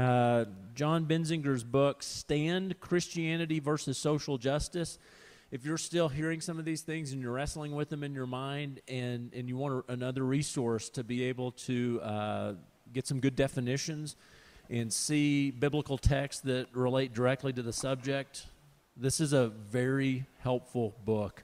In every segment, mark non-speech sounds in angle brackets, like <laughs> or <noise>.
uh, John Benzinger's book, Stand Christianity versus Social Justice. If you're still hearing some of these things and you're wrestling with them in your mind and, and you want a, another resource to be able to uh, get some good definitions and see biblical texts that relate directly to the subject, this is a very helpful book.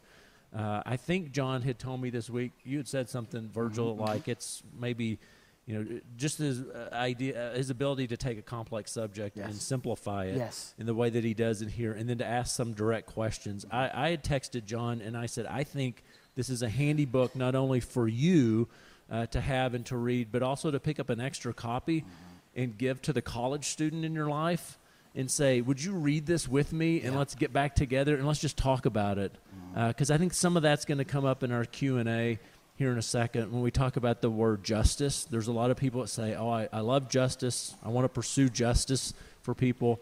Uh, I think John had told me this week, you had said something, Virgil, like it's maybe you know, just his uh, idea, uh, his ability to take a complex subject yes. and simplify it yes. in the way that he does it here, and then to ask some direct questions. I, I had texted John and I said, I think this is a handy book not only for you uh, to have and to read, but also to pick up an extra copy mm-hmm. and give to the college student in your life and say, "Would you read this with me and yeah. let's get back together and let's just talk about it?" Because mm-hmm. uh, I think some of that's going to come up in our Q and A here in a second when we talk about the word justice. There's a lot of people that say, Oh, I, I love justice. I want to pursue justice for people.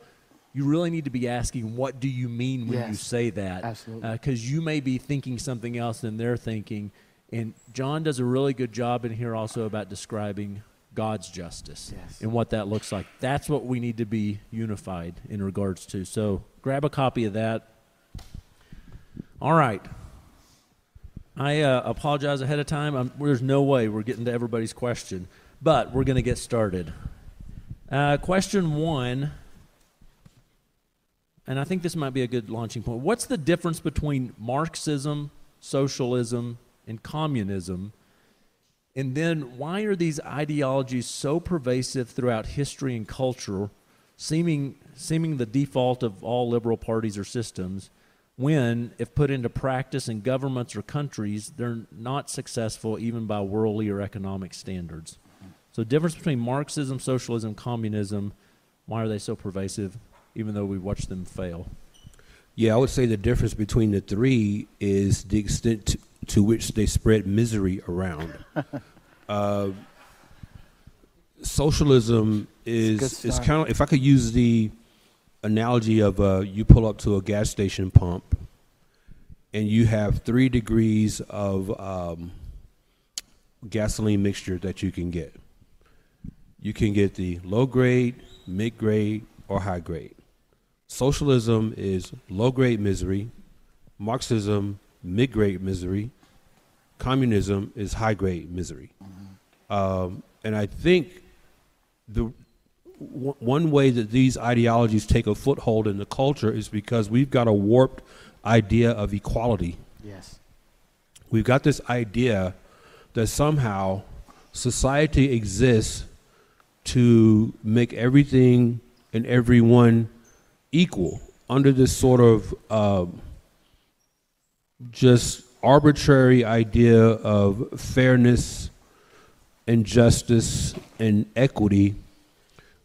You really need to be asking, What do you mean when yes, you say that? Absolutely. Because uh, you may be thinking something else than they're thinking. And John does a really good job in here also about describing God's justice yes. and what that looks like. That's what we need to be unified in regards to. So grab a copy of that. All right. I uh, apologize ahead of time. I'm, there's no way we're getting to everybody's question, but we're going to get started. Uh, question one, and I think this might be a good launching point. What's the difference between Marxism, socialism, and communism? And then why are these ideologies so pervasive throughout history and culture, seeming, seeming the default of all liberal parties or systems? When, if put into practice in governments or countries, they're not successful even by worldly or economic standards. So, the difference between Marxism, socialism, communism, why are they so pervasive, even though we watch them fail? Yeah, I would say the difference between the three is the extent to, to which they spread misery around. <laughs> uh, socialism is is kind of if I could use the analogy of uh, you pull up to a gas station pump and you have three degrees of um, gasoline mixture that you can get. You can get the low grade, mid grade, or high grade. Socialism is low grade misery, Marxism, mid grade misery, communism is high grade misery. Mm-hmm. Um, and I think the one way that these ideologies take a foothold in the culture is because we've got a warped idea of equality. Yes. We've got this idea that somehow society exists to make everything and everyone equal under this sort of uh, just arbitrary idea of fairness and justice and equity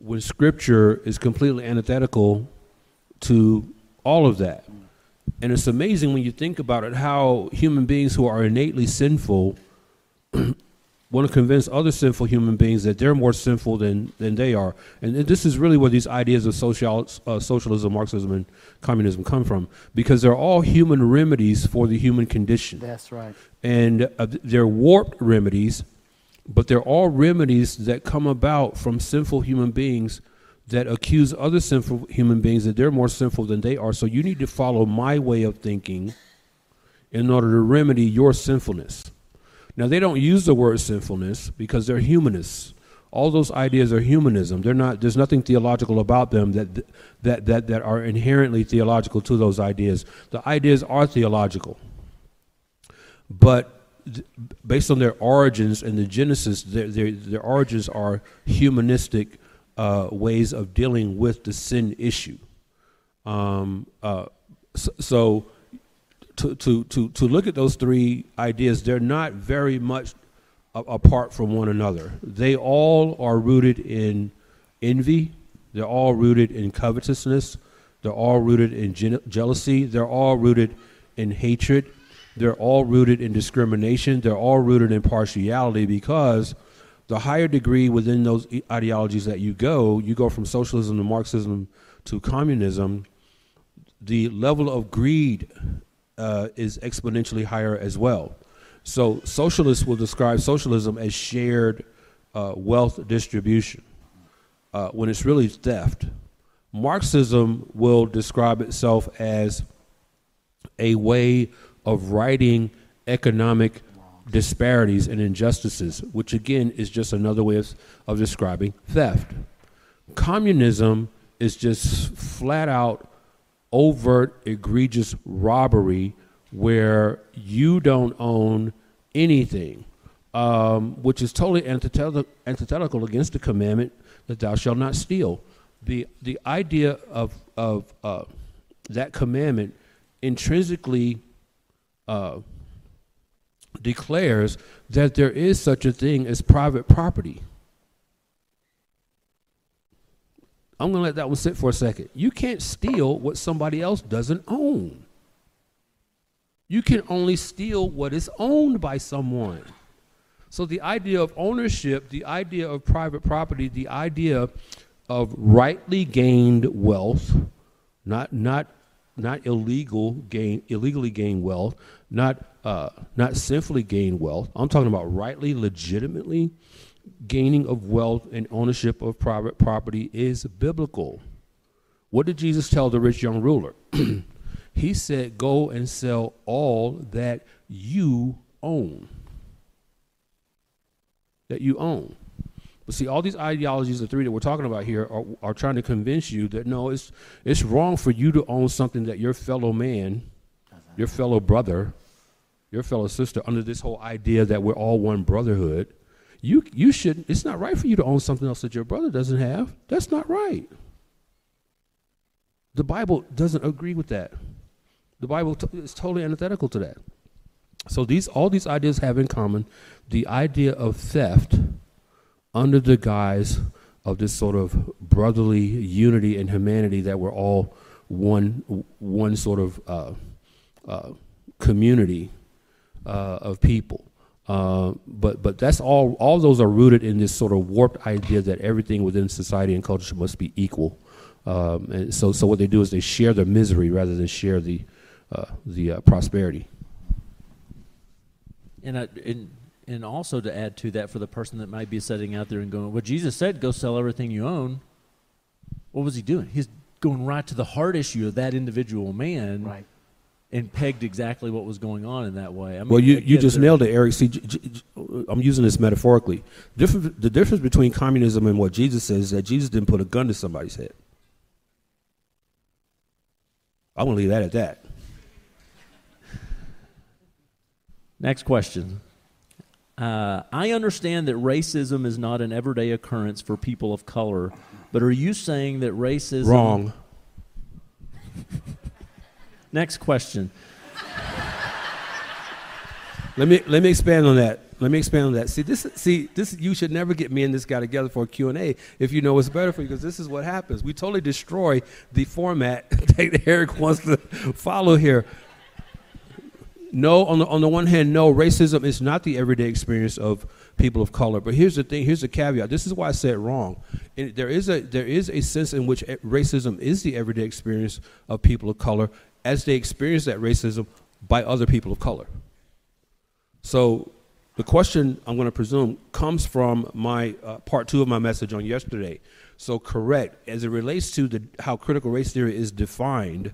when scripture is completely antithetical to all of that. And it's amazing when you think about it how human beings who are innately sinful <clears throat> want to convince other sinful human beings that they're more sinful than, than they are. And this is really where these ideas of social, uh, socialism, Marxism, and communism come from, because they're all human remedies for the human condition. That's right. And uh, they're warped remedies but they're all remedies that come about from sinful human beings that accuse other sinful human beings that they're more sinful than they are. So you need to follow my way of thinking in order to remedy your sinfulness. Now, they don't use the word sinfulness because they're humanists. All those ideas are humanism. They're not, there's nothing theological about them that, that, that, that are inherently theological to those ideas. The ideas are theological. But based on their origins and the genesis, their, their, their origins are humanistic uh, ways of dealing with the sin issue. Um, uh, so, to, to, to, to look at those three ideas, they're not very much a, apart from one another. They all are rooted in envy, they're all rooted in covetousness, they're all rooted in je- jealousy, they're all rooted in hatred, they're all rooted in discrimination. They're all rooted in partiality because the higher degree within those ideologies that you go, you go from socialism to Marxism to communism, the level of greed uh, is exponentially higher as well. So socialists will describe socialism as shared uh, wealth distribution. uh, when it's really theft. Marxism will describe itself as a way of righting economic disparities and injustices, which again is just another way of, of describing theft. Communism is just flat out overt, egregious robbery where you don't own anything, um, which is totally antithetical, against the commandment that thou shalt not steal. The, the idea of, of uh, that commandment intrinsically uh, declares that there is such a thing as private property. I'm going to let that one sit for a second. You can't steal what somebody else doesn't own. You can only steal what is owned by someone. So the idea of ownership, the idea of private property, the idea of rightly gained wealth, not not not illegal gain illegally gained wealth, not uh, not sinfully gained wealth. I'm talking about rightly, legitimately gaining of wealth and ownership of private property is biblical. What did Jesus tell the rich young ruler? <clears throat> he said, Go and sell all that you own. That you own. But see, all these ideologies, the three that we're talking about here, are, are trying to convince you that no, it's, it's wrong for you to own something that your fellow man, your fellow brother, your fellow sister, under this whole idea that we're all one brotherhood, you you should it's not right for you to own something else that your brother doesn't have. That's not right. The Bible doesn't agree with that. The Bible is totally antithetical to that. So these all these ideas have in common the idea of theft under the guise of this sort of brotherly unity and humanity that we're all one one sort of uh, uh, community uh, of people. Uh, but but that's all. All those are rooted in this sort of warped idea that everything within society and culture must be equal. Um, and so so what they do is they share the misery rather than share the uh, the uh, prosperity. And, I, and and also to add to that for the person that might be sitting out there and going, "Well, Jesus said, go sell everything you own." What was he doing? He's going right to the heart issue of that individual man. Right and pegged exactly what was going on in that way. I mean, well, you, you just nailed it, Eric. See, j- j- I'm using this metaphorically. Different, the difference between communism and what Jesus says is that Jesus didn't put a gun to somebody's head. I'm going to leave that at that. Next question. Uh, I understand that racism is not an everyday occurrence for people of color, but are you saying that racism. Wrong. <laughs> Next question. Let me let me expand on that. Let me expand on that. See this. See this. You should never get me and this guy together for a Q and A if you know what's better for you, because this is what happens. We totally destroy the format <laughs> that Eric wants to follow here. No, on the on the one hand, no, racism is not the everyday experience of people of color. But here's the thing. Here's the caveat. This is why I said wrong. there is a there is a sense in which racism is the everyday experience of people of color, as they experience that racism by other people of color. So the question I'm going to presume comes from my uh, part two of my message on yesterday. So correct as it relates to the how critical race theory is defined.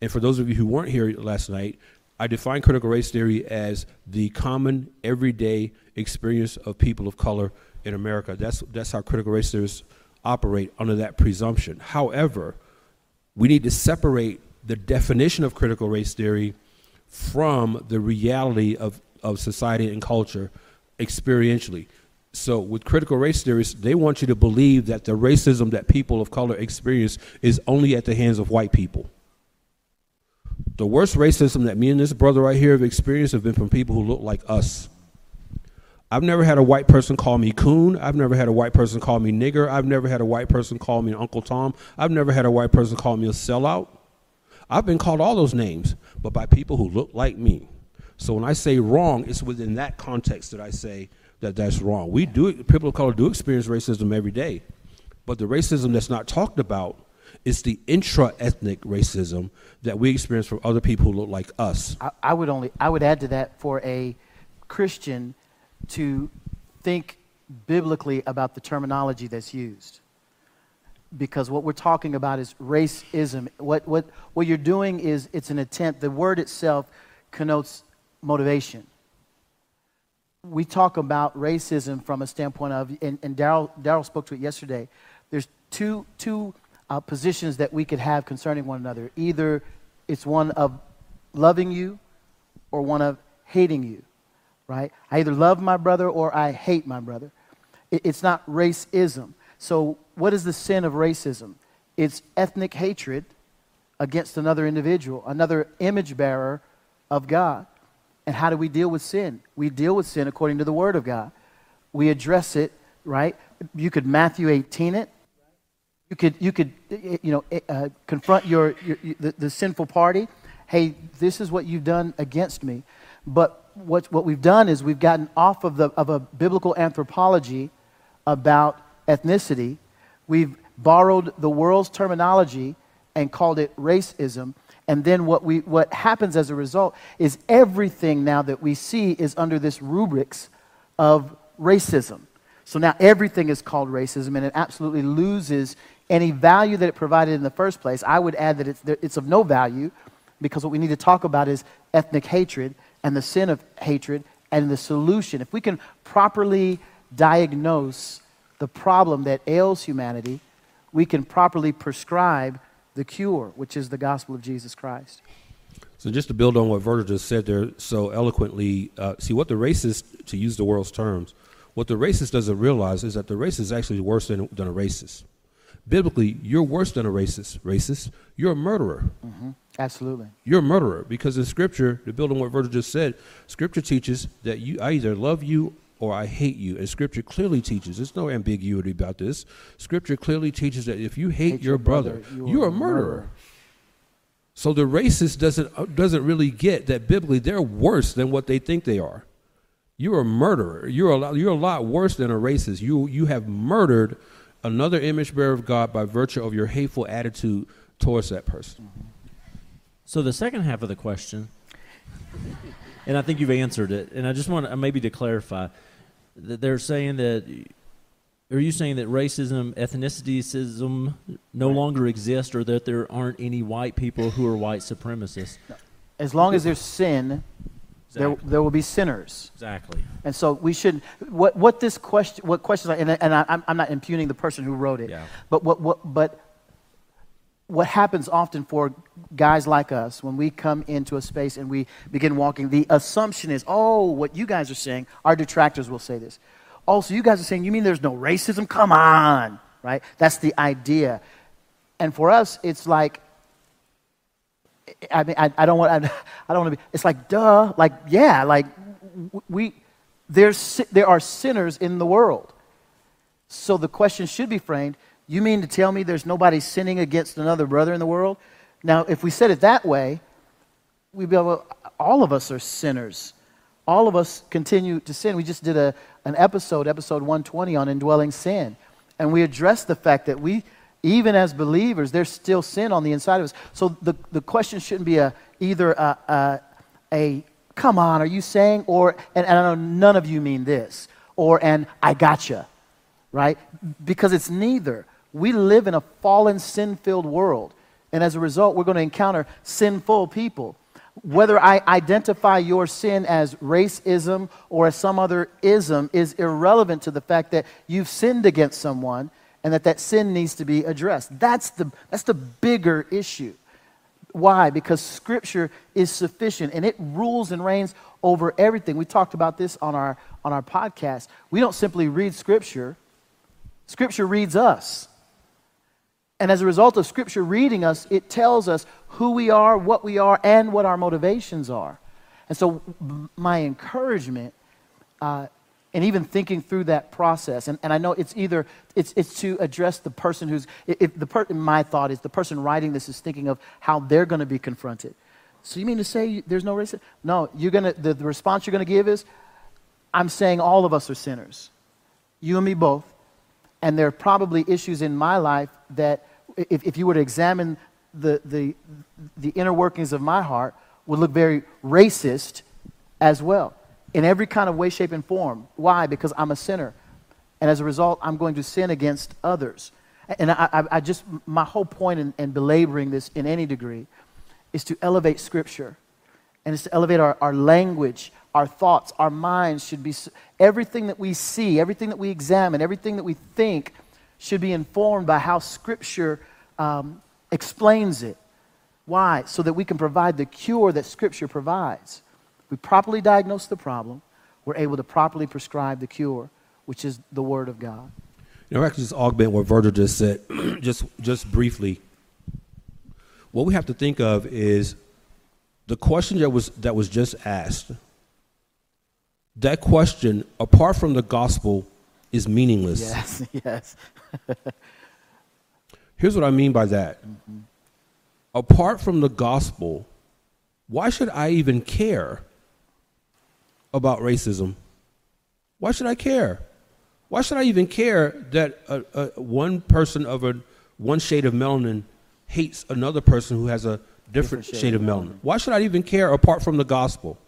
And for those of you who weren't here last night, I define critical race theory as the common everyday experience of people of color in America. That's that's how critical race theorists operate under that presumption. However, we need to separate the definition of critical race theory from the reality of, of society and culture experientially. So, with critical race theorists, they want you to believe that the racism that people of color experience is only at the hands of white people. The worst racism that me and this brother right here have experienced have been from people who look like us. I've never had a white person call me coon. I've never had a white person call me nigger. I've never had a white person call me Uncle Tom. I've never had a white person call me a sellout. I've been called all those names, but by people who look like me. So when I say wrong, it's within that context that I say that that's wrong. We do people of color do experience racism every day, but the racism that's not talked about is the intra-ethnic racism that we experience from other people who look like us. I, I would only I would add to that for a Christian to think biblically about the terminology that's used. because what we're talking about is racism. What, what, what you're doing is it's an attempt, the word itself connotes motivation. We talk about racism from a standpoint of, and, and Darrell spoke to it yesterday. There's two, two uh, positions that we could have concerning one another. Either it's one of loving you or one of hating you, right? I either love my brother or I hate my brother. It, it's not racism. So, what is the sin of racism? It's ethnic hatred against another individual, another image bearer of God. And how do we deal with sin? We deal with sin according to the Word of God. We address it, right? You could Matthew 18 it. You could, you could you know, eh, uh, confront your, your the, the sinful party. Hey, this is what you've done against me. But what, what we've done is we've gotten off of, the, of a biblical anthropology about ethnicity. We've borrowed the world's terminology and called it racism. And then what, we, what happens as a result is everything now that we see is under this rubrics of racism. So now everything is called racism, and it absolutely loses any value that it provided in the first place. I would add that it's, it's of no value because what we need to talk about is ethnic hatred and the sin of hatred and the solution. If we can properly diagnose the problem that ails humanity, we can properly prescribe the cure, which is the gospel of Jesus Christ. So, just to build on what Virgil just said there so eloquently, uh, see what the racist, to use the world's terms, what the racist doesn't realize is that the racist is actually worse than, than a racist. Biblically, you're worse than a racist. Racist, you're a murderer. Mm-hmm. Absolutely. You're a murderer because in Scripture, to build on what Virgil just said, Scripture teaches that you I either love you or I hate you. And Scripture clearly teaches, there's no ambiguity about this. Scripture clearly teaches that if you hate, hate your, your, brother, brother you're, a murderer. murderer. So the racist doesn't, uh, doesn't really get that biblically they're worse than what they think they are. You're a murderer. You're a, lot, you're a lot worse than a racist. You, you have murdered another image bearer of God by virtue of your hateful attitude towards that person. So the second half of the question, and I think you've answered it, and I just want to, uh, maybe to clarify that they're saying that are you saying that racism, ethnicityism no longer exist or that there aren't any white people who are white supremacists? As long as there's sin, exactly. there, there will be sinners. Exactly. And so we should what what this question what questions are, and, and I, am not impugning the person who wrote it, yeah. but what what but what happens often for guys like us when we come into a space and we begin walking, the assumption is, oh, what you guys are saying, our detractors will say this. Oh, also, you guys are saying, you mean there's no racism? Come on, right? That's the idea. And for us, it's like, I mean, I, I don't want, I, I don't want to be, it's like, duh, like, yeah, like, we, there's, there are sinners in the world. So the question should be framed you mean to tell me there's nobody sinning against another brother in the world? Now, if we said it that way, we'd be able, all of us are sinners. All of us continue to sin. We just did a, an episode, episode 120, on indwelling sin. And we addressed the fact that we, even as believers, there's still sin on the inside of us. So the, the question shouldn't be a, either a, a, a come on, are you saying? Or, and, and I know none of you mean this. Or an I gotcha, right? Because it's neither we live in a fallen, sin filled world. And as a result, we're going to encounter sinful people. Whether I identify your sin as racism or as some other ism is irrelevant to the fact that you've sinned against someone and that that sin needs to be addressed. That's the, that's the bigger issue. Why? Because Scripture is sufficient and it rules and reigns over everything. We talked about this on our, on our podcast. We don't simply read Scripture, Scripture reads us. And as a result of Scripture reading us, it tells us who we are, what we are, and what our motivations are. And so, my encouragement, uh, and even thinking through that process, and, and I know it's either it's, it's to address the person who's if the per, my thought is the person writing this is thinking of how they're going to be confronted. So you mean to say there's no racism? No, you're gonna the, the response you're going to give is, I'm saying all of us are sinners, you and me both. And there are probably issues in my life that, if, if you were to examine the, the, the inner workings of my heart, would look very racist as well, in every kind of way, shape, and form. Why? Because I'm a sinner. And as a result, I'm going to sin against others. And I, I, I just, my whole point in, in belaboring this in any degree is to elevate Scripture and it's to elevate our, our language, our thoughts, our minds should be, everything that we see, everything that we examine, everything that we think should be informed by how Scripture um, explains it. Why? So that we can provide the cure that Scripture provides. We properly diagnose the problem, we're able to properly prescribe the cure, which is the Word of God. You know, actually, just augment what Virgil just said, <clears throat> just just briefly. What we have to think of is the question that was that was just asked. That question, apart from the gospel, is meaningless. Yes, <laughs> yes. Here's what I mean by that. Mm-hmm. Apart from the gospel, why should I even care about racism? Why should I care? Why should I even care that a, a, one person of a one shade of melanin hates another person who has a different, different shade, shade, of melanin? melanin? Why should I even care apart from the gospel?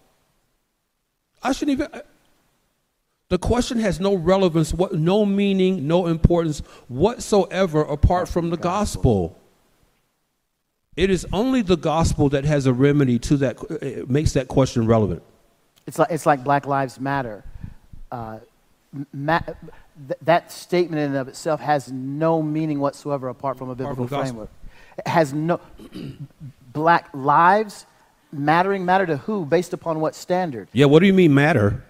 I shouldn't even. The question has no relevance, what, no meaning, no importance whatsoever apart from the gospel. It is only the gospel that has a remedy to that, uh, makes that question relevant. It's like, it's like Black Lives Matter. Uh, ma- th- that statement in and of itself has no meaning whatsoever apart from a biblical from framework. It has no. black lives mattering matter to who based upon what standard? Yeah, what do you mean matter?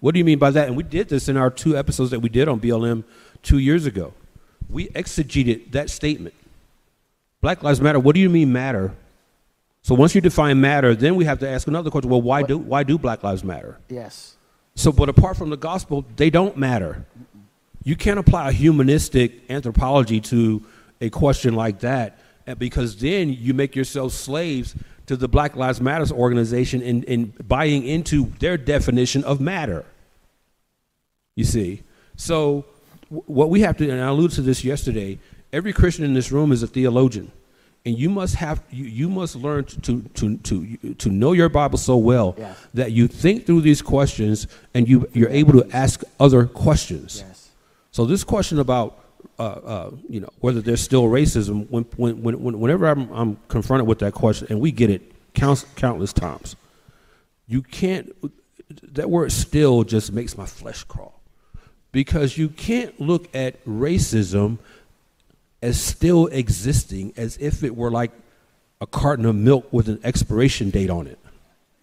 What do you mean by that? And we did this in our two episodes that we did on BLM two years ago. We exegeted that statement. Black Lives Matter. What do you mean matter? So once you define matter, then we have to ask another question. Well, why what? do why do Black Lives matter? Yes. So, but apart from the gospel, they don't matter. You can't apply a humanistic anthropology to a question like that eh, because then you make yourself slaves to the Black Lives Matters organization in, in buying into their definition of matter. You see? So, what we have to, and I alluded to this yesterday, every Christian in this room is a theologian. And you must have you, you must learn to, to, to, to know your Bible so well yeah. that you think through these questions and you, you're able to ask other questions. Yes. So this question about uh, uh, you know, whether there's still racism. When, when, when, whenever I'm, I'm confronted with that question, and we get it counts, countless times, you can't. That word "still" just makes my flesh crawl, because you can't look at racism as still existing as if it were like a carton of milk with an expiration date on it.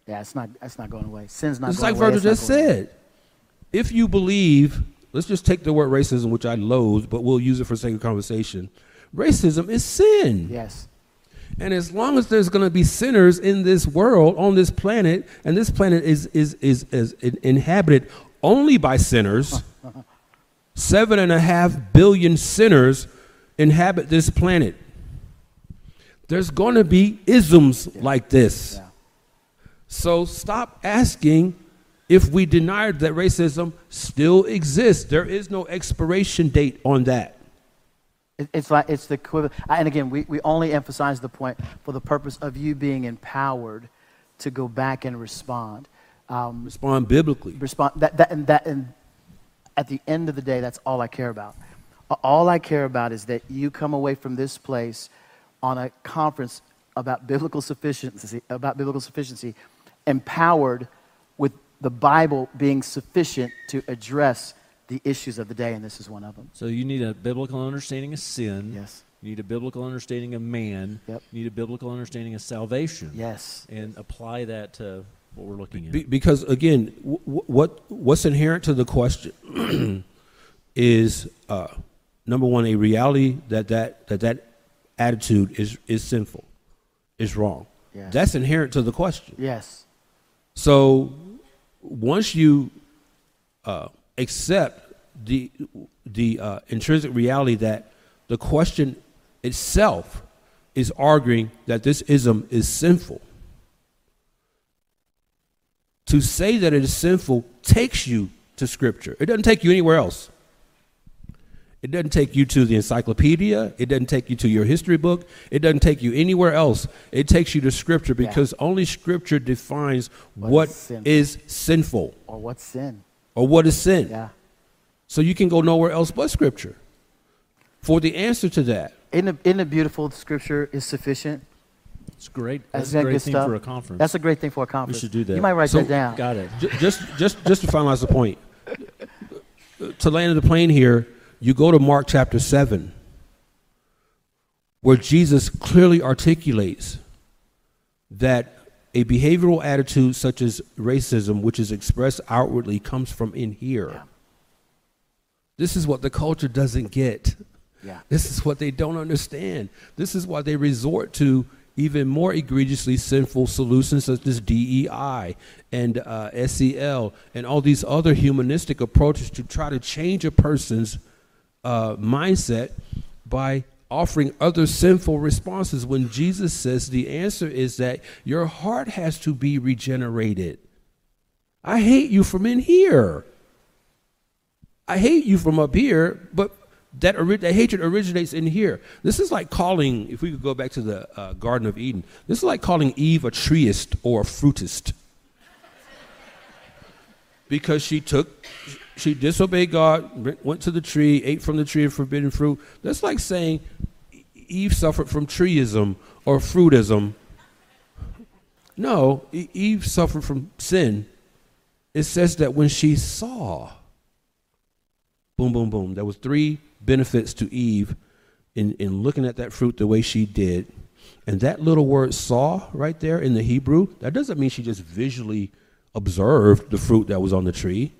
Yeah, it's not. That's not going away. Sin's not. It's going like away. Virgil just said. Away. If you believe Let's just take the word racism, which I loathe, but we'll use it for sake of conversation. Racism is sin. Yes. And as long as there's going to be sinners in this world, on this planet, and this planet is, is, is, is inhabited only by sinners, <laughs> seven and a half billion sinners inhabit this planet. There's going to be isms yeah. like this. Yeah. So stop asking if we deny that racism still exists. There is no expiration date on that. It's like it's the equivalent. And again, we, we only emphasize the point for the purpose of you being empowered to go back and respond. Um, respond biblically. Respond that, that and that and at the end of the day, that's all I care about. All I care about is that you come away from this place on a conference about biblical sufficiency, about biblical sufficiency, empowered with the Bible being sufficient to address the issues of the day, and this is one of them. So you need a biblical understanding of sin. Yes. You need a biblical understanding of man. Yep. You need a biblical understanding of salvation. Yes. And apply that to what we're looking at. Be, because again, w- what what's inherent to the question <clears throat> is uh, number one a reality that that that that attitude is is sinful, is wrong. Yes. That's inherent to the question. Yes. So once you uh, accept the the uh, intrinsic reality that the question itself is arguing that this ism is sinful. To say that it is sinful takes you to Scripture. It doesn't take you anywhere else. It doesn't take you to the encyclopedia. It doesn't take you to your history book. It doesn't take you anywhere else. It takes you to Scripture because yeah. only Scripture defines what, what is, sinful. is, sinful. Or what's sin. Or what is sin. Yeah. So you can go nowhere else but Scripture. for the answer to that. Isn't it, isn't it beautiful? The scripture is sufficient. It's great. That's That's a great thing stuff. for a conference. That's a great thing for a conference. You should do that. You might write So- that down. Got it. Just just just to finalize the point to land on the plane here you go to mark chapter 7 where jesus clearly articulates that a behavioral attitude such as racism which is expressed outwardly comes from in here Yeah. this is what the culture doesn't get Yeah. this is what they don't understand. This is why they resort to even more egregiously sinful solutions such as DEI and uh, SEL and all these other humanistic approaches to try to change a person's uh, mindset by offering other sinful responses when Jesus says the answer is that your heart has to be regenerated. I hate you from in here. I hate you from up here, but that, that hatred originates in here. This is like calling, if we could go back to the uh, Garden of Eden, this is like calling Eve a treeist or a fruitist. because she took, she disobeyed God, went to the tree, ate from the tree of forbidden fruit. That's like saying Eve suffered from treeism or fruitism. No, Eve suffered from sin. It says that when she saw, boom, boom, boom, there was three benefits to Eve in, in looking at that fruit the way she did. And that little word saw right there in the Hebrew, that doesn't mean she just visually observed the fruit that was on the tree.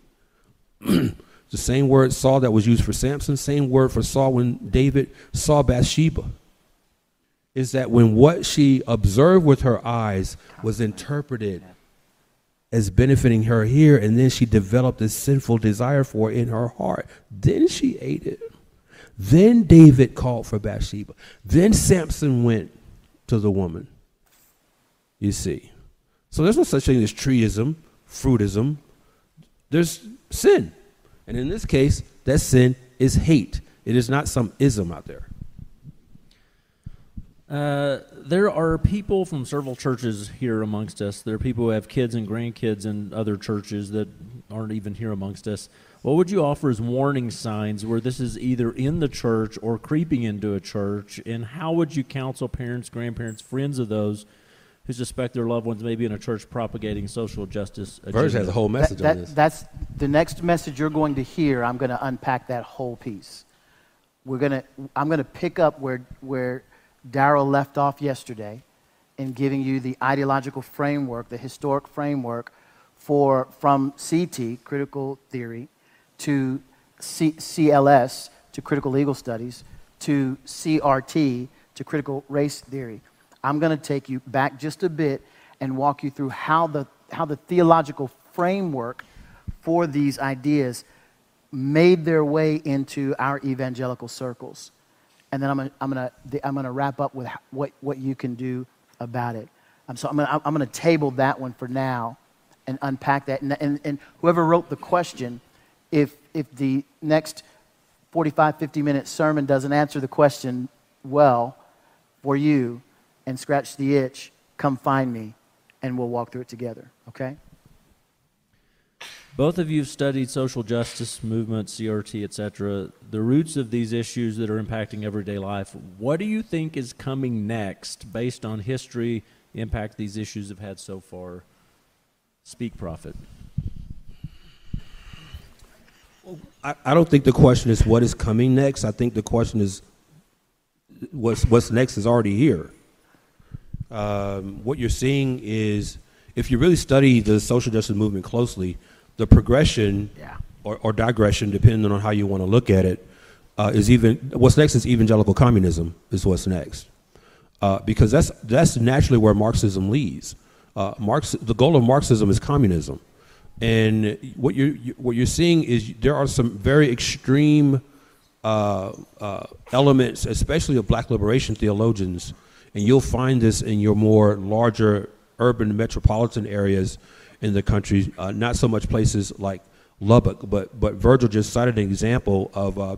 <clears throat> the same word saw that was used for Samson, same word for saw when David saw Bathsheba. Is that when what she observed with her eyes was interpreted as benefiting her here, and then she developed this sinful desire for it in her heart. Then she ate it. Then David called for Bathsheba. Then Samson went to the woman. You see. So there's no such thing as treeism, fruitism. There's sin. And in this case, that sin is hate. It is not some ism out there. Uh, there are people from several churches here amongst us. There are people who have kids and grandkids in other churches that aren't even here amongst us. What would you offer as warning signs where this is either in the church or creeping into a church? And how would you counsel parents, grandparents, friends of those who suspect their loved ones may be in a church propagating social justice? Verge has a whole That- message that- on this. That's the next message you're going to hear. I'm going to unpack that whole piece. We're going to. I'm going to pick up where where Darrell left off yesterday, in giving you the ideological framework, the historic framework for from CT critical theory to C, CLS to critical legal studies to CRT to critical race theory. I'm going to take you back just a bit and walk you through how the how the theological framework for these ideas made their way into our evangelical circles. And then I'm gonna, I'm gonna, I'm gonna wrap up with what, what you can do about it. Um, so I'm gonna, I'm gonna table that one for now and unpack that. And, and, and whoever wrote the question, if, if the next 45, 50 minute sermon doesn't answer the question well for you and scratch the itch, come find me and we'll walk through it together, okay? Both of you have studied social justice movement, CRT, et cetera, The roots of these issues that are impacting everyday life. What do you think is coming next based on history, the impact these issues have had so far? Speak, prophet. I, I don't think the question is what is coming next. I think the question is what's, what's next is already here. Um, what you're seeing is, if you really study the social justice movement closely, the progression Yeah. or, or digression, depending on how you want to look at it, uh, is even what's next is evangelical communism is what's next, uh, because that's that's naturally where Marxism leads. Uh, Marx, the goal of Marxism is communism, and what you're you, what you're seeing is there are some very extreme uh, uh, elements, especially of Black liberation theologians, and you'll find this in your more larger urban metropolitan areas in the country. Uh, not so much places like Lubbock, but but Virgil just cited an example of uh,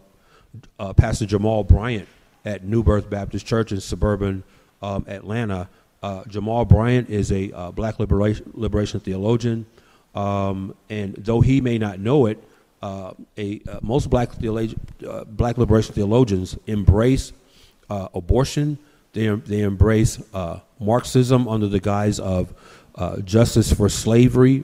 uh, Pastor Jamal Bryant at New Birth Baptist Church in suburban um, Atlanta. Uh, Jamal Bryant is a uh, black liberation, liberation theologian, um, and though he may not know it, uh, a most black black liberation theologians embrace abortion. They they embrace Marxism under the guise of uh, justice for slavery.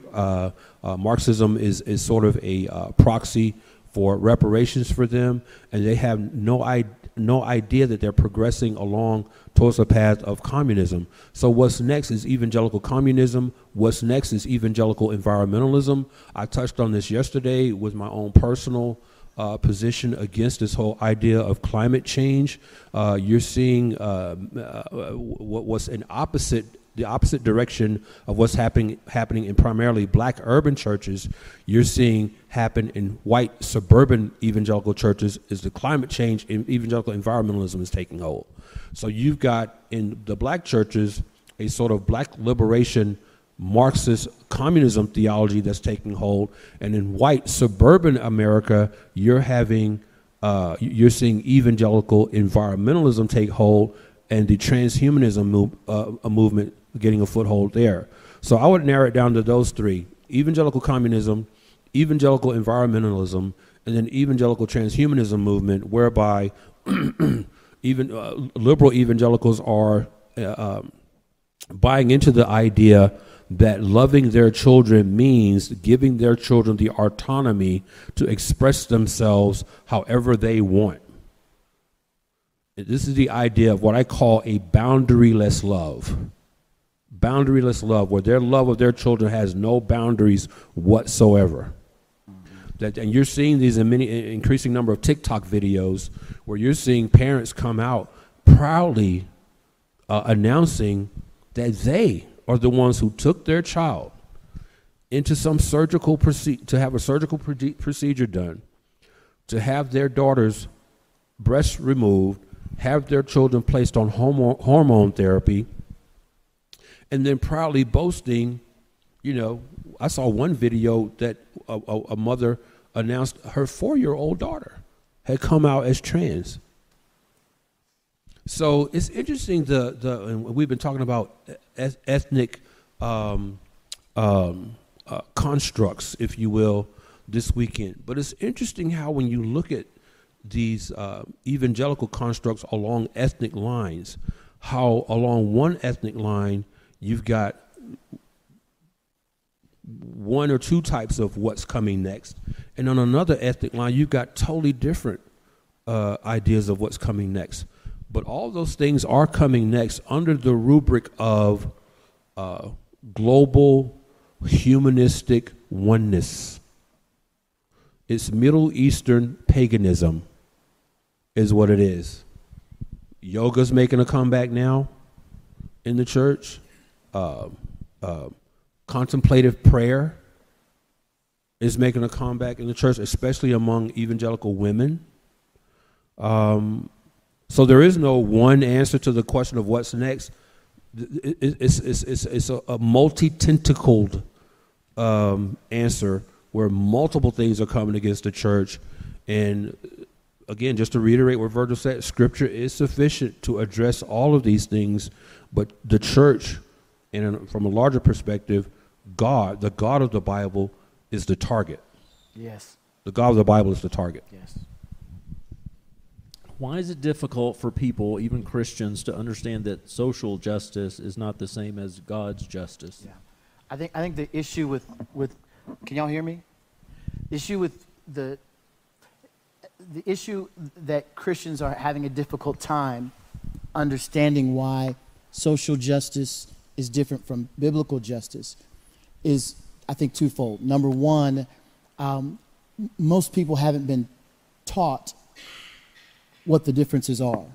Marxism is is sort of a proxy for reparations for them, and they have no idea no idea that they're progressing along towards the path of communism. So what's next is evangelical communism. What's next is evangelical environmentalism. I touched on this yesterday with my own personal uh, position against this whole idea of climate change. Uh, you're seeing uh, uh what was an opposite the opposite direction of what's happening happening in primarily black urban churches you're seeing happen in white suburban evangelical churches is the climate change evangelical environmentalism is taking hold. So you've got in the black churches a sort of black liberation marxist communism theology that's taking hold and in white suburban america you're having uh, you're seeing evangelical environmentalism take hold and the transhumanism move, uh, movement getting a foothold there. So I would narrow it down to those three evangelical communism, evangelical environmentalism, and then evangelical transhumanism movement, whereby <clears throat> even uh, liberal evangelicals are uh, um, buying into the idea that loving their children means giving their children the autonomy to express themselves however they want. This is the idea of what I call a boundaryless love boundaryless love, where their love of their children has no boundaries whatsoever. That, and you're seeing these in many increasing number of TikTok videos where you're seeing parents come out proudly uh, announcing that they are the ones who took their child into some surgical procedure to have a surgical procedure done, to have their daughter's breasts removed, have their children placed on hormone, hormone therapy, and then proudly boasting, you know, I saw one video that a, a, a mother announced her four year old daughter had come out as trans. So it's interesting. The the and we've been talking about ethnic um, um, uh, constructs, if you will, this weekend. But it's interesting how when you look at these uh, evangelical constructs along ethnic lines, how along one ethnic line you've got one or two types of what's coming next. And on another ethnic line, you've got totally different uh, ideas of what's coming next. But all those things are coming next under the rubric of uh, global humanistic oneness. It's Middle Eastern paganism, is what it is. Yoga's making a comeback now in the church uh, uh, contemplative prayer is making a comeback in the church, especially among evangelical women. Um, so there is no one answer to the question of what's next. It's, it's, it's, it's a, a multi tentacled um, answer where multiple things are coming against the church. And again, just to reiterate what Virgil said, Scripture is sufficient to address all of these things, but the church and from a larger perspective, God, the God of the Bible, is the target. Yes. The God of the Bible is the target. Yes. Why is it difficult for people, even Christians, to understand that social justice is not the same as God's justice? Yeah. I think I think the issue with with can y'all hear me? The issue with the the issue that Christians are having a difficult time understanding why social justice is different from biblical justice is, I think, twofold. Number one, um, most people haven't been taught what the differences are.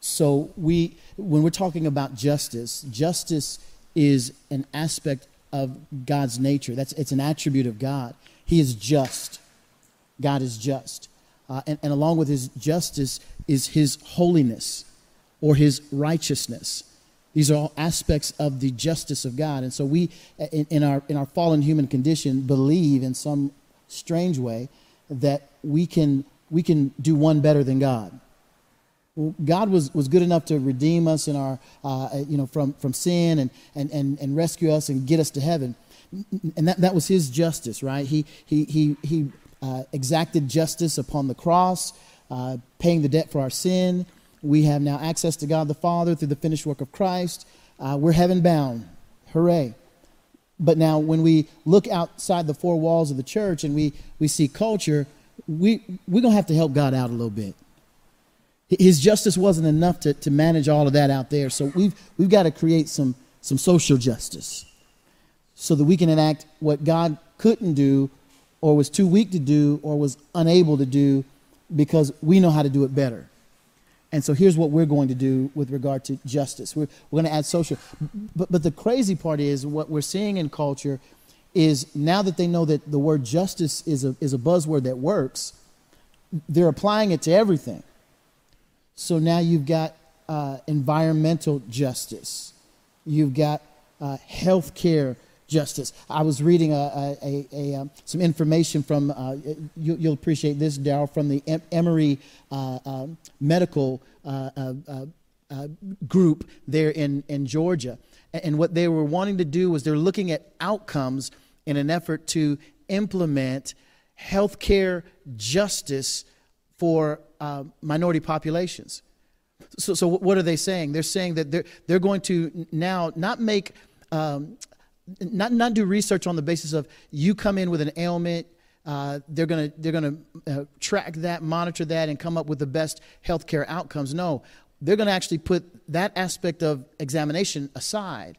So we, when we're talking about justice, justice is an aspect of God's nature. That's it's an attribute of God. He is just. God is just, uh, and, and along with His justice is His holiness or His righteousness. These are all aspects of the justice of God. And so we, in, in, our, in our fallen human condition, believe in some strange way that we can, we can do one better than God. God was, was good enough to redeem us in our, uh, you know, from, from sin and, and, and, and rescue us and get us to heaven. And that, that was his justice, right? He, he, he, he uh, exacted justice upon the cross, uh, paying the debt for our sin. We have now access to God the Father through the finished work of Christ. Uh, we're heaven bound. Hooray. But now, when we look outside the four walls of the church and we, we see culture, we, we're going to have to help God out a little bit. His justice wasn't enough to, to manage all of that out there. So we've, we've got to create some, some social justice so that we can enact what God couldn't do or was too weak to do or was unable to do because we know how to do it better. And so here's what we're going to do with regard to justice. We're, we're going to add social. But, but the crazy part is what we're seeing in culture is now that they know that the word justice is a, is a buzzword that works, they're applying it to everything. So now you've got uh, environmental justice, you've got uh, health care justice. I was reading a, a, a, um, some information from, uh, you, will appreciate this, Darrell, from the Emory uh, um, Medical uh, uh, Group there in, in Georgia. And what they were wanting to do was they're looking at outcomes in an effort to implement healthcare justice for uh, minority populations. So, so what are they saying? They're saying that they're, they're going to now not make um, not, not do research on the basis of you come in with an ailment, uh, they're to they're to uh, track that, monitor that, and come up with the best healthcare outcomes. No, they're to actually put that aspect of examination aside,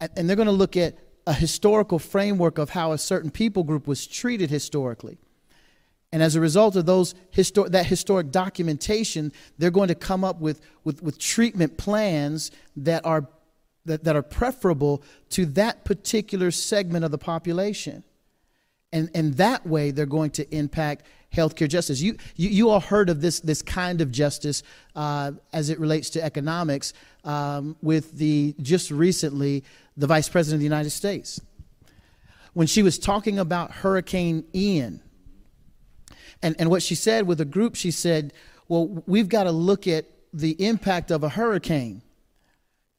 and, and they're to look at a historical framework of how a certain people group was treated historically. And as a result of those histor- that historic documentation, they're going to come up with, with, with treatment plans that are that, that are preferable to that particular segment of the population. And, and that way, they're going to impact healthcare justice. You, you, you all heard of this, this kind of justice uh, as it relates to economics um, with the just recently the Vice President of the United States. When she was talking about Hurricane Ian, and, and what she said with a group, she said, Well, we've got to look at the impact of a hurricane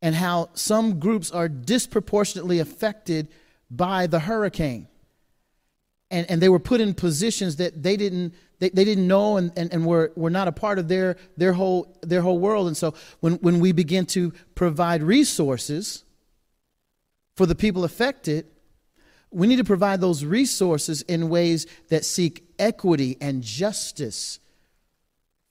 and how some groups are disproportionately affected by the hurricane. And, and they were put in positions that they didn't, they, they didn't know and, and, and were, were not a part of their, their, whole, their whole world. And so when, when we begin to provide resources for the people affected, we need to provide those resources in ways that seek equity and justice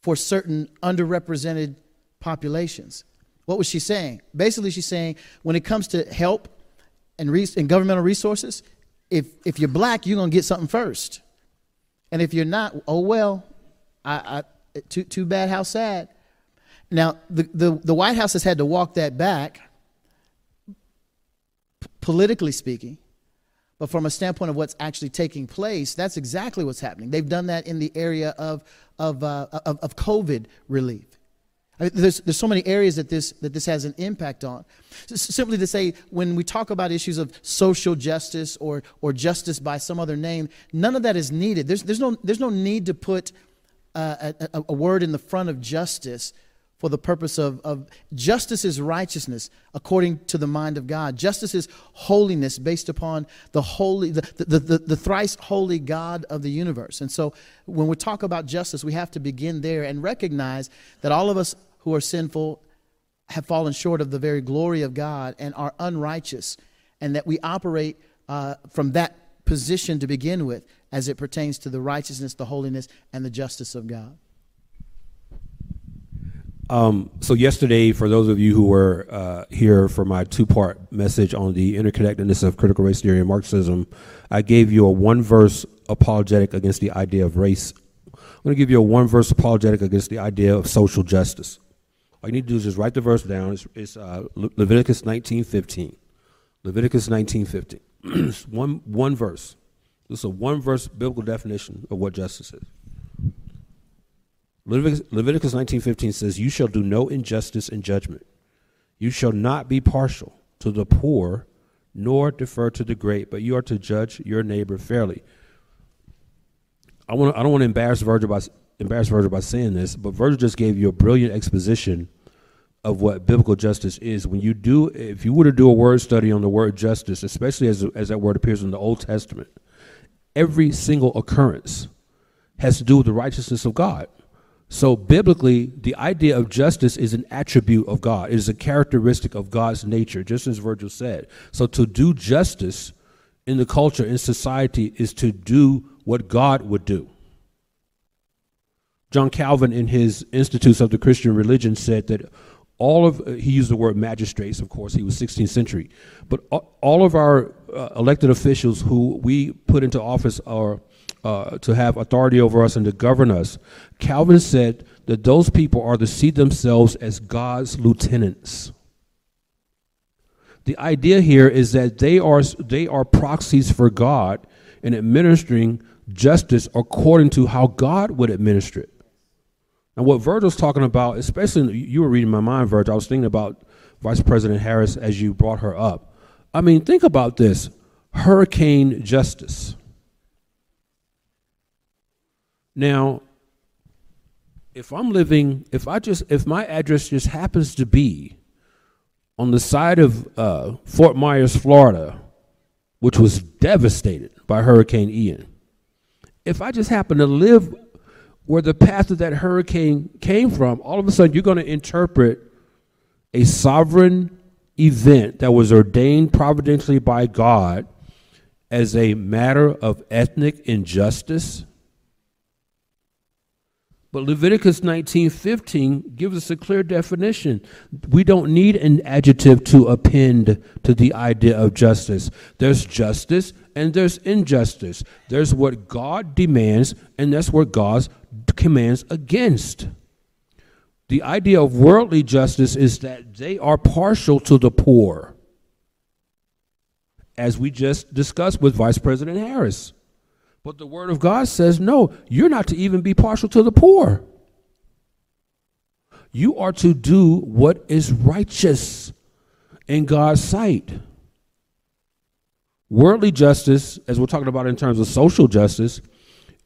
for certain underrepresented populations. What was she saying? Basically, she's saying when it comes to help and, and governmental resources, if, if you're black, you're going to get something first. And if you're not, oh well, I, I, too, too bad, how sad. Now, the, the, the White House has had to walk that back, p- politically speaking, but from a standpoint of what's actually taking place, that's exactly what's happening. They've done that in the area of, of, uh, of, of COVID relief. I mean, there's, there's so many areas that this, that this has an impact on. simply to say, when we talk about issues of social justice or, or justice by some other name, none of that is needed. There's, there's, no, there's no need to put uh, a, a, word in the front of justice for the purpose of, of justice is righteousness according to the mind of God. Justice is holiness based upon the holy, the, the, the, the, thrice holy God of the universe. And so when we talk about justice, we have to begin there and recognize that all of us who are sinful have fallen short of the very glory of God and are unrighteous, and that we operate uh, from that position to begin with as it pertains to the righteousness, the holiness, and the justice of God. Um, so yesterday, for those of you who were uh, here for my two-part message on the interconnectedness of critical race theory and Marxism, I gave you a one-verse apologetic against the idea of race. I'm going to give you a one-verse apologetic against the idea of social justice. All you need to do is just write the verse down. It's, it's uh, Leviticus 19:15. Leviticus 19:15. <clears throat> one one verse. This is a one verse biblical definition of what justice is. Leviticus, Leviticus 19:15 says, "You shall do no injustice in judgment. You shall not be partial to the poor, nor defer to the great, but you are to judge your neighbor fairly." I want I don't want to embarrass Virgil by embarrass Virgil by saying this, but Virgil just gave you a brilliant exposition of what biblical justice is. When you do, if you were to do a word study on the word justice, especially as, as that word appears in the Old Testament, every single occurrence has to do with the righteousness of God. So, biblically, the idea of justice is an attribute of God. It is a characteristic of God's nature, just as Virgil said. So, to do justice in the culture, in society, is to do what God would do. John Calvin, in his Institutes of the Christian Religion, said that all of, he used the word magistrates, of course, he was 16th century, but all of our uh, elected officials who we put into office are uh, to have authority over us and to govern us. Calvin said that those people are to see themselves as God's lieutenants. The idea here is that they are, they are proxies for God in administering justice according to how God would administer it. And what Virgil's talking about, especially you were reading my mind, Virgil, I was thinking about Vice President Harris as you brought her up. I mean, think about this hurricane justice. Now, if I'm living, if I just, if my address just happens to be on the side of uh, Fort Myers, Florida, which was devastated by Hurricane Ian, if I just happen to live where the path of that hurricane came from, all of a sudden you're going to interpret a sovereign event that was ordained providentially by God as a matter of ethnic injustice but Leviticus 19:15 gives us a clear definition. We don't need an adjective to append to the idea of justice. There's justice and there's injustice. There's what God demands and that's what God commands against. The idea of worldly justice is that they are partial to the poor. As we just discussed with Vice President Harris. But the Word of God says, no, you're not to even be partial to the poor. You are to do what is righteous in God's sight. Worldly justice, as we're talking about in terms of social justice,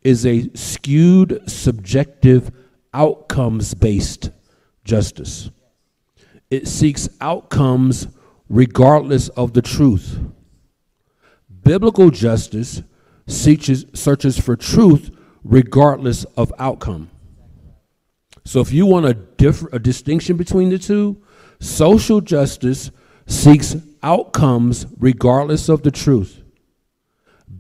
is a skewed, subjective, outcomes based justice. It seeks outcomes regardless of the truth. Biblical justice searches, searches for truth regardless of outcome. So if you want a, diff- a distinction between the two, social justice seeks outcomes regardless of the truth.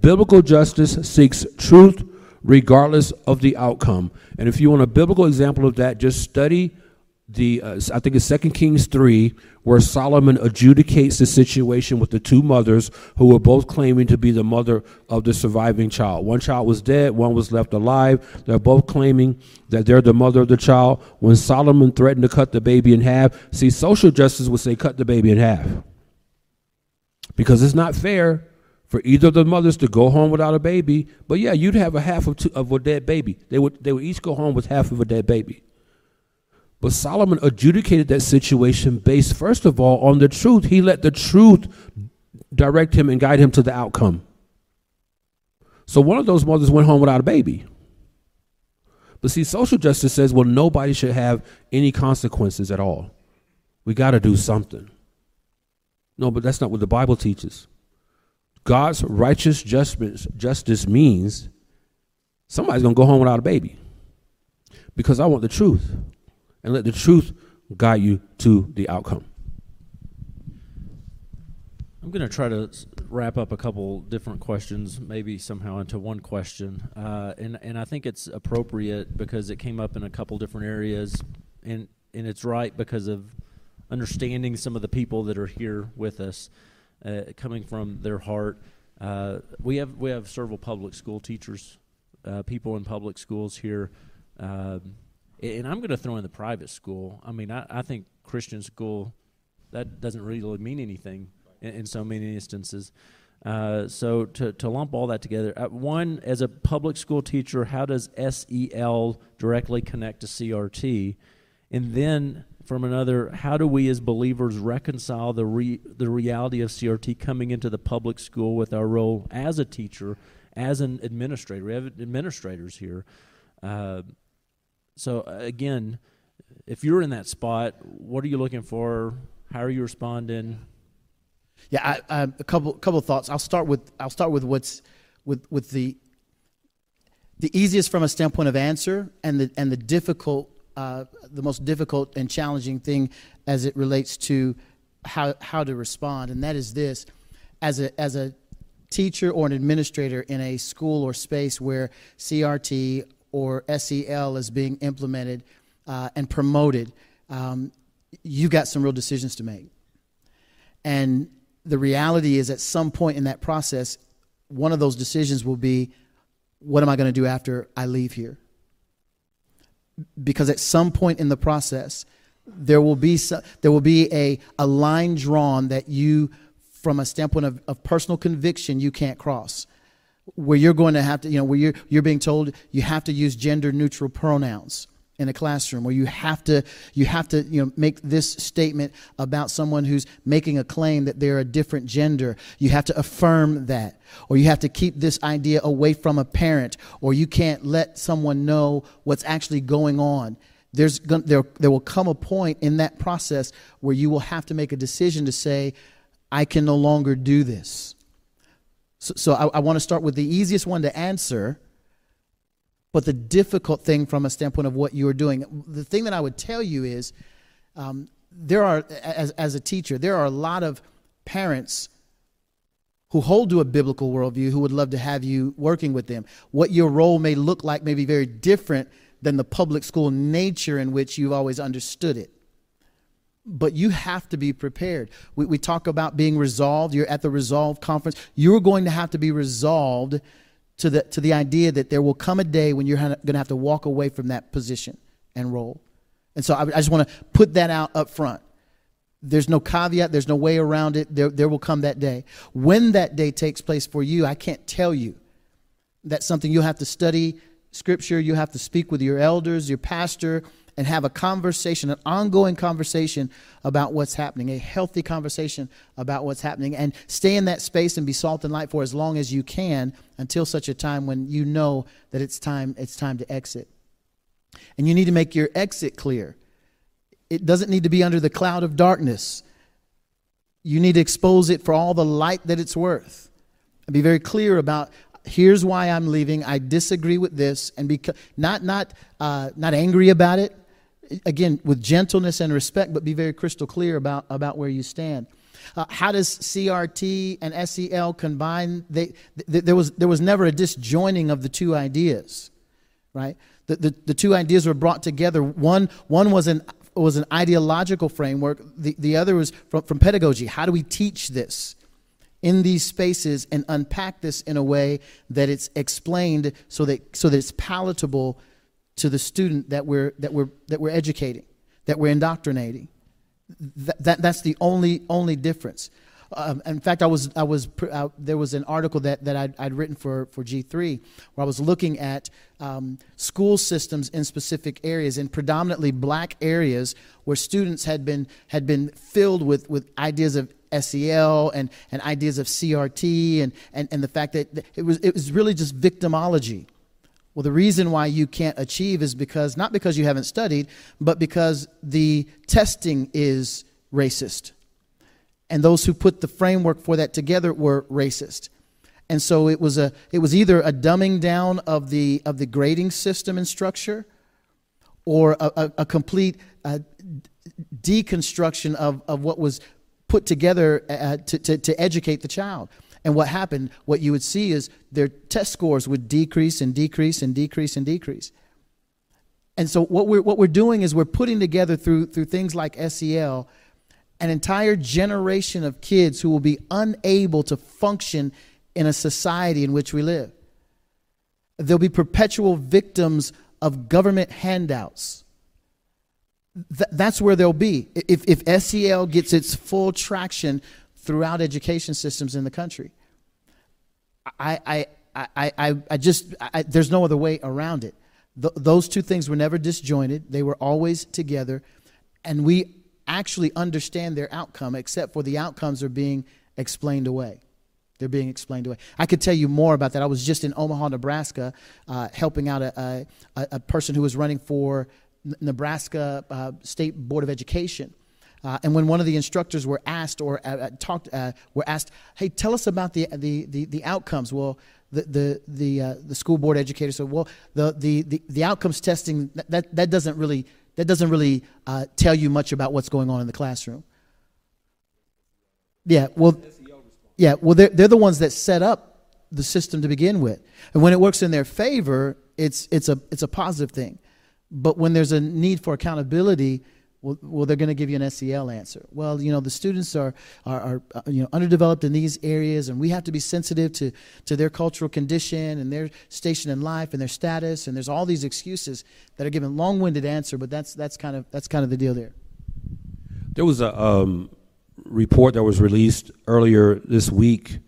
Biblical justice seeks truth regardless of the outcome. And if you want a biblical example of that, just study the uh, I think it's Second Kings three, where Solomon adjudicates the situation with the two mothers who were both claiming to be the mother of the surviving child. One child was dead, one was left alive. They're both claiming that they're the mother of the child. When Solomon threatened to cut the baby in half, see, social justice would say cut the baby in half because it's not fair for either of the mothers to go home without a baby. But yeah, you'd have a half of, two, of a dead baby. They would they would each go home with half of a dead baby. But Solomon adjudicated that situation based, first of all, on the truth. He let the truth direct him and guide him to the outcome. So one of those mothers went home without a baby. But see, social justice says, well, nobody should have any consequences at all. We got to do something. No, but that's not what the Bible teaches. God's righteous justice, justice means somebody's going to go home without a baby because I want the truth and let the truth guide you to the outcome. I'm going to try to wrap up a couple different questions, maybe somehow into one question, uh, and and I think it's appropriate because it came up in a couple different areas, and and it's right because of understanding some of the people that are here with us, uh, coming from their heart. Uh, we have we have several public school teachers, uh, people in public schools here. Um, and I'm going to throw in the private school. I mean, I, I think Christian school that doesn't really mean anything in, in so many instances. Uh, so to, to lump all that together, uh, one as a public school teacher, how does SEL directly connect to CRT? And then from another, how do we as believers reconcile the re, the reality of CRT coming into the public school with our role as a teacher, as an administrator? We have administrators here. Uh, so uh, again, if you're in that spot, what are you looking for? How are you responding? Yeah, I, I, a couple couple thoughts. I'll start with I'll start with what's with, with the, the easiest from a standpoint of answer and the, and the difficult, uh, the most difficult and challenging thing as it relates to how, how to respond. And that is this as a, as a teacher or an administrator in a school or space where CRT or SEL is being implemented uh, and promoted, um, you've got some real decisions to make. And the reality is, at some point in that process, one of those decisions will be what am I going to do after I leave here? Because at some point in the process, there will be, there will be a, a line drawn that you, from a standpoint of, of personal conviction, you can't cross. Where you're going to have to, you know, where you're, you're being told you have to use gender neutral pronouns in a classroom where you have to you have to you know make this statement about someone who's making a claim that they're a different gender. You have to affirm that or you have to keep this idea away from a parent or you can't let someone know what's actually going on. There's there, there will come a point in that process where you will have to make a decision to say i can no longer do this. So, so I, I want to start with the easiest one to answer but the difficult thing from a standpoint of what you're doing. The thing that I would tell you is um, there are, as, as a teacher, there are a lot of parents who hold to a biblical worldview who would love to have you working with them. What your role may look like may be very different than the public school nature in which you've always understood it. But you have to be prepared. We, we talk about being resolved. You're at the Resolve conference. You're going to have to be resolved to the, to the idea that there will come a day when you're going to have to walk away from that position and role. And so I, I just want to put that out up front. There's no caveat, there's no way around it. There, there will come that day. When that day takes place for you, I can't tell you. That's something you'll have to study scripture, you have to speak with your elders, your pastor, and have a conversation, an ongoing conversation about what's happening, a healthy conversation about what's happening, and stay in that space and be salt and light for as long as you can until such a time when you know that it's time, it's time to exit. And you need to make your exit clear. It doesn't need to be under the cloud of darkness. You need to expose it for all the light that it's worth. And be very clear about here's why I'm leaving. I disagree with this, and be not not uh, not angry about it. Again, with gentleness and respect, but be very crystal clear about about where you stand. Uh, how does CRT and SEL combine? They, th- there was there was never a disjoining of the two ideas, right? The, the, the two ideas were brought together. One one was an was an ideological framework. The the other was from, from pedagogy. How do we teach this? in these spaces and unpack this in a way that it's explained so that so that it's palatable to the student that we're that we're that we're educating, that we're indoctrinating. That, that that's the only only difference. Um, in fact, I was I was uh, there was an article that that I'd, I'd, written for for G3 where I was looking at um, school systems in specific areas, in predominantly black areas, where students had been had been filled with with ideas of SEL and, and ideas of CRT and, and, and the fact that it was, it was really just victimology. Well, the reason why you can't achieve is because, not because you haven't studied, but because the testing is racist. And those who put the framework for that together were racist. And so it was, a, it was either a dumbing down of the, of the grading system and structure or a, a, a complete uh, deconstruction of, of what was put together uh, to, to, to educate the child. And what happened, what you would see is their test scores would decrease and decrease and decrease and decrease. And so what we're, what we're doing is we're putting together through, through things like SEL an entire generation of kids who will be unable to function in a society in which we live. They'll be perpetual victims of government handouts th- that's where they'll be if, if SEL gets its full traction throughout education systems in the country. I, I, I, I, I just, I, there's no other way around it. Th- those two things were never disjointed, they were always together, and we actually understand their outcome, except for the outcomes are being explained away. They're being explained away. I could tell you more about that. I was just in Omaha, Nebraska, uh, helping out a, a, a person who was running for Nebraska uh, State Board of Education. Uh, and when one of the instructors were asked or uh, uh, talked, uh, were asked, "Hey, tell us about the the the, the outcomes." Well, the the the, uh, the school board educator said, "Well, the, the the the outcomes testing that that doesn't really that doesn't really uh, tell you much about what's going on in the classroom." Yeah, well, yeah, well, they're they're the ones that set up the system to begin with, and when it works in their favor, it's it's a it's a positive thing. But when there's a need for accountability, well, well they're going to give you an SEL answer. Well, you know, the students are, are, are, uh, you know, underdeveloped in these areas, and we have to be sensitive to, to their cultural condition and their station in life and their status. And there's all these excuses that are given long-winded answer, but that's, that's, kind of, that's kind of the deal there. There was a um, report that was released earlier this week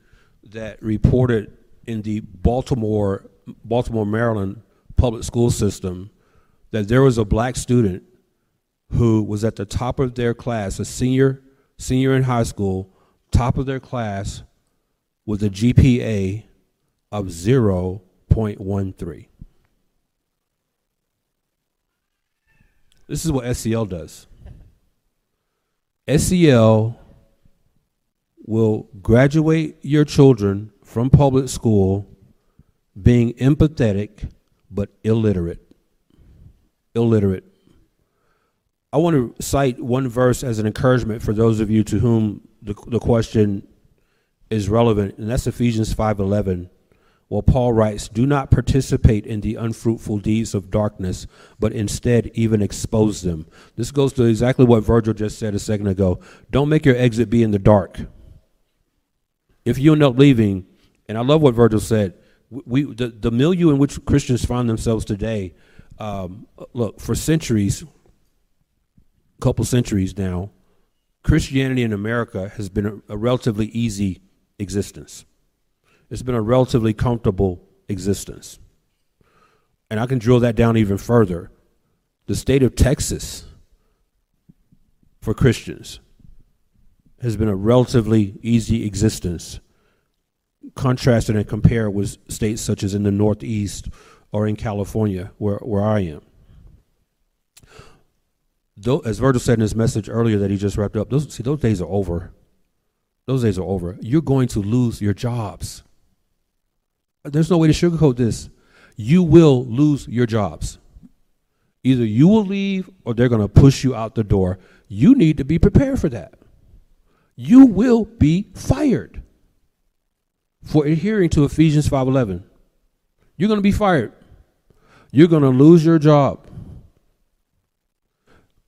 that reported in the Baltimore, Baltimore, Maryland public school system that there was a black student who was at the top of their class, a senior, senior in high school, top of their class with a GPA of 0.13. This is what SEL does. SEL will graduate your children from public school being empathetic but illiterate. Illiterate. I want to cite one verse as an encouragement for those of you to whom the, the question is relevant, and that's Ephesians 5:11. Well, Paul writes, "Do not participate in the unfruitful deeds of darkness, but instead even expose them." This goes to exactly what Virgil just said a second ago. Don't make your exit be in the dark. If you end up leaving, and I love what Virgil said, we the, the milieu in which Christians find themselves today. Um, look, for centuries, couple centuries now, Christianity in America has been a, a relatively easy existence. It's been a relatively comfortable existence. And I can drill that down even further. The state of Texas for Christians has been a relatively easy existence, contrasted and compared with states such as in the Northeast or in California, where, where I am as Virgil said in his message earlier that he just wrapped up, those, see, those days are over. Those days are over. You're going to lose your jobs. There's no way to sugarcoat this. You will lose your jobs. Either you will leave or they're going to push you out the door. You need to be prepared for that. You will be fired for adhering to Ephesians 5:11. You're going to be fired. You're going to lose your job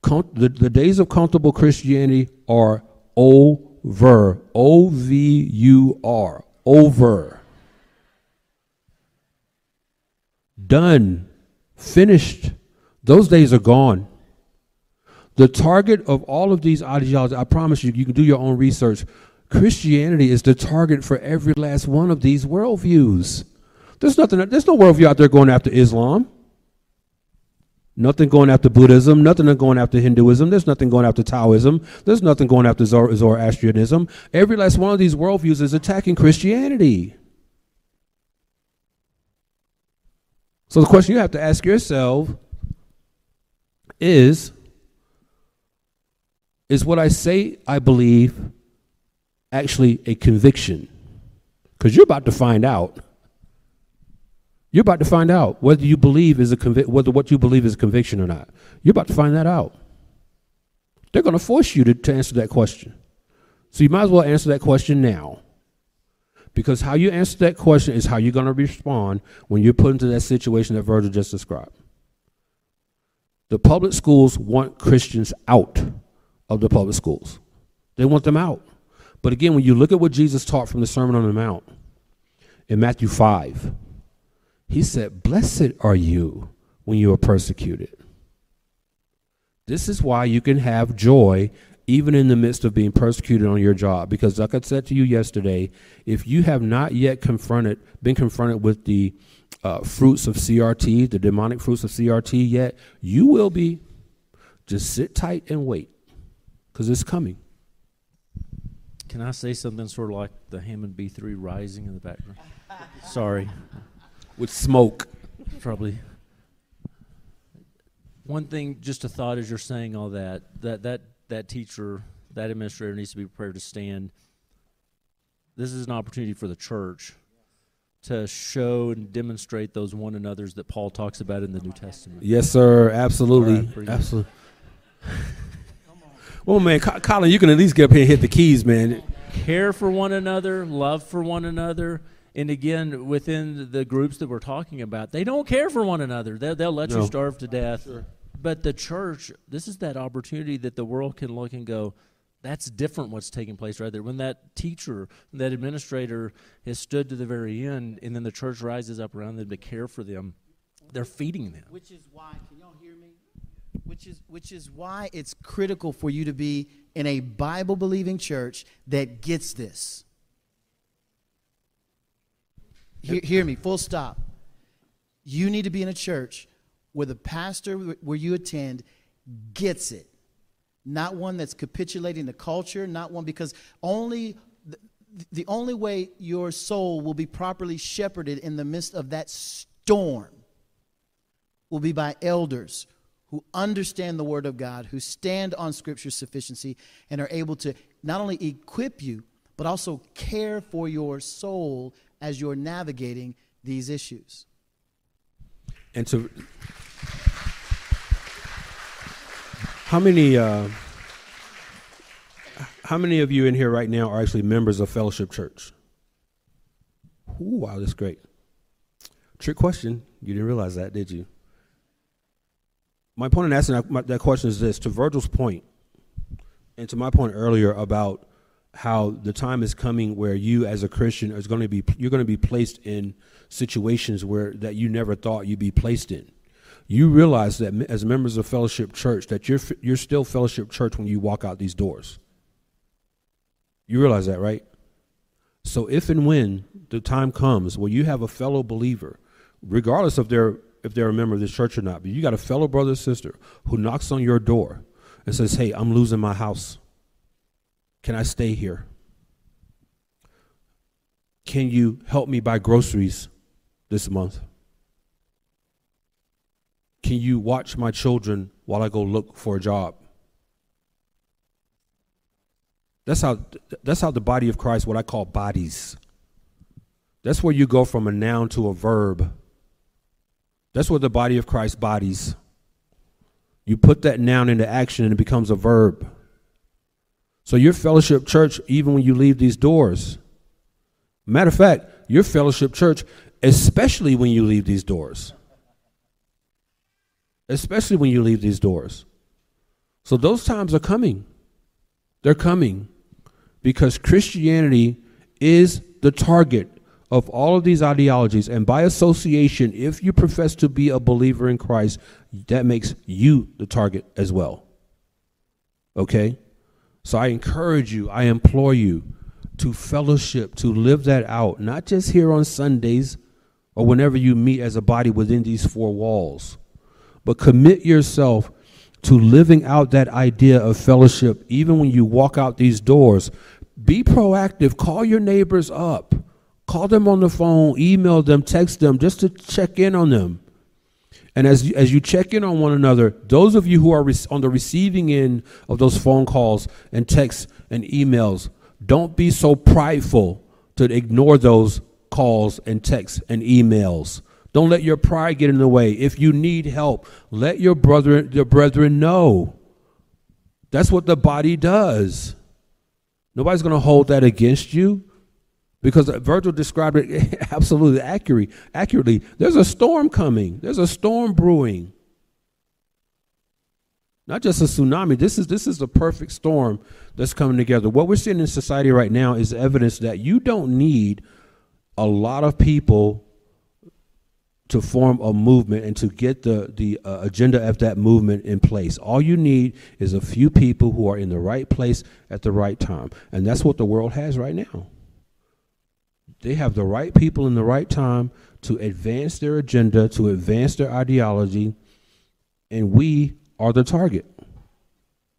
the, the days of comfortable Christianity are over. O V U R. Over. Done. Finished. Those days are gone. The target of all of these ideologies, I promise you, you can do your own research. Christianity is the target for every last one of these worldviews. There's nothing. There's no worldview out there going after Islam. Nothing going after Buddhism, nothing going after Hinduism, there's nothing going after Taoism, there's nothing going after Zoroastrianism. Every last one of these worldviews is attacking Christianity. So the question you have to ask yourself is Is what I say I believe actually a conviction? Because you're about to find out. You're about to find out whether you believe is a convi- whether what you believe is a conviction or not. You're about to find that out. They're going to force you to, to answer that question. So you might as well answer that question now. Because how you answer that question is how you're going to respond when you're put into that situation that Virgil just described. The public schools want Christians out of the public schools. They want them out. But again, when you look at what Jesus taught from the Sermon on the Mount in Matthew 5, he said, Blessed are you when you are persecuted. This is why you can have joy even in the midst of being persecuted on your job. Because, like I said to you yesterday, if you have not yet confronted, been confronted with the uh, fruits of CRT, the demonic fruits of CRT yet, you will be. Just sit tight and wait, because it's coming. Can I say something sort of like the Hammond B3 rising in the background? Sorry with smoke. Probably. One thing, just a thought as you're saying all that, that that that teacher, that administrator needs to be prepared to stand. This is an opportunity for the church to show and demonstrate those one another's that Paul talks about in the New Testament. Yes, sir. Absolutely. Right, Absolutely. <laughs> well, man, Colin, you can at least get up here and hit the keys, man. Care for one another, love for one another. And again, within the groups that we're talking about, they don't care for one another. They'll, they'll let No. you starve to death. Sure. But the church, this is that opportunity that the world can look and go, that's different what's taking place right there. When that teacher, that administrator has stood to the very end, and then the church rises up around them to care for them, they're feeding them. Which is why, can y'all hear me? Which is which is why it's critical for you to be in a Bible believing church that gets this. Hear, me, full stop. You need to be in a church where the pastor where you attend gets it. Not one that's capitulating the culture, not one because only the, the only way your soul will be properly shepherded in the midst of that storm will be by elders who understand the Word of God, who stand on Scripture's sufficiency, and are able to not only equip you, but also care for your soul as you're navigating these issues. And so, how many uh, how many of you in here right now are actually members of Fellowship Church? Ooh, wow, that's great. Trick question. You didn't realize that, did you? My point in asking that, that question is this: to Virgil's point, and to my point earlier about how the time is coming where you, as a Christian, is going to be you're going to be placed in situations where that you never thought you'd be placed in. You realize that as members of Fellowship Church, that you're you're still Fellowship Church when you walk out these doors. You realize that, right? So if and when the time comes where you have a fellow believer, regardless of their if they're a member of this church or not, but you got a fellow brother or sister who knocks on your door and says, "Hey, I'm losing my house. Can I stay here? Can you help me buy groceries this month? Can you watch my children while I go look for a job?" That's how that's how the body of Christ, what I call bodies. That's where you go from a noun to a verb. That's where the body of Christ bodies. You put that noun into action and it becomes a verb. So you're fellowship church, even when you leave these doors. Matter of fact, you're fellowship church, especially when you leave these doors. Especially when you leave these doors. So those times are coming. They're coming because Christianity is the target of all of these ideologies. And by association, if you profess to be a believer in Christ, that makes you the target as well. Okay? So I encourage you, I implore you to fellowship, to live that out, not just here on Sundays or whenever you meet as a body within these four walls, but commit yourself to living out that idea of fellowship even when you walk out these doors. Be proactive, call your neighbors up, call them on the phone, email them, text them just to check in on them. And as you, as you check in on one another, those of you who are rec- on the receiving end of those phone calls and texts and emails, don't be so prideful to ignore those calls and texts and emails. Don't let your pride get in the way. If you need help, let your brother your brethren know. That's what the body does. Nobody's going to hold that against you because Virgil described it <laughs> absolutely accurately. Accurately, there's a storm coming. There's a storm brewing. Not just a tsunami. This is this is the perfect storm that's coming together. What we're seeing in society right now is evidence that you don't need a lot of people to form a movement and to get the the uh, agenda of that movement in place. All you need is a few people who are in the right place at the right time, and that's what the world has right now. They have the right people in the right time to advance their agenda, to advance their ideology, and we are the target.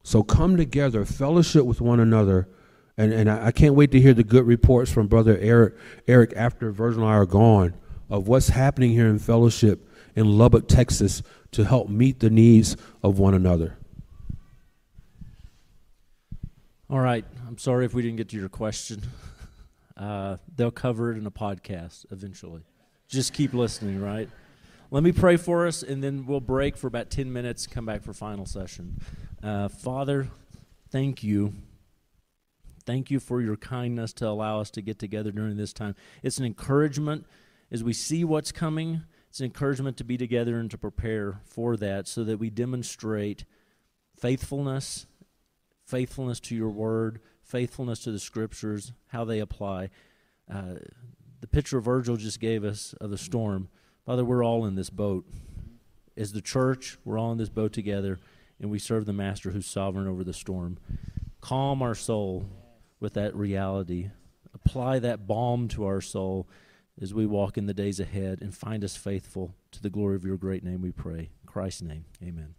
So come together, fellowship with one another, and, and I, I can't wait to hear the good reports from Brother Eric, Eric after Virgil and I are gone of what's happening here in fellowship in Lubbock, Texas, to help meet the needs of one another. All right. I'm sorry if we didn't get to your question. Uh, they'll cover it in a podcast eventually. Just keep listening, right? Let me pray for us, and then we'll break for about 10 minutes, come back for final session. Uh, Father, thank you. Thank you for your kindness to allow us to get together during this time. It's an encouragement as we see what's coming. It's an encouragement to be together and to prepare for that so that we demonstrate faithfulness, faithfulness to your word, faithfulness to the scriptures, how they apply. Uh, the picture Virgil just gave us of the storm. Father, we're all in this boat. As the church, we're all in this boat together, and we serve the Master who's sovereign over the storm. Calm our soul with that reality. Apply that balm to our soul as we walk in the days ahead and find us faithful to the glory of your great name, we pray. In Christ's name, amen.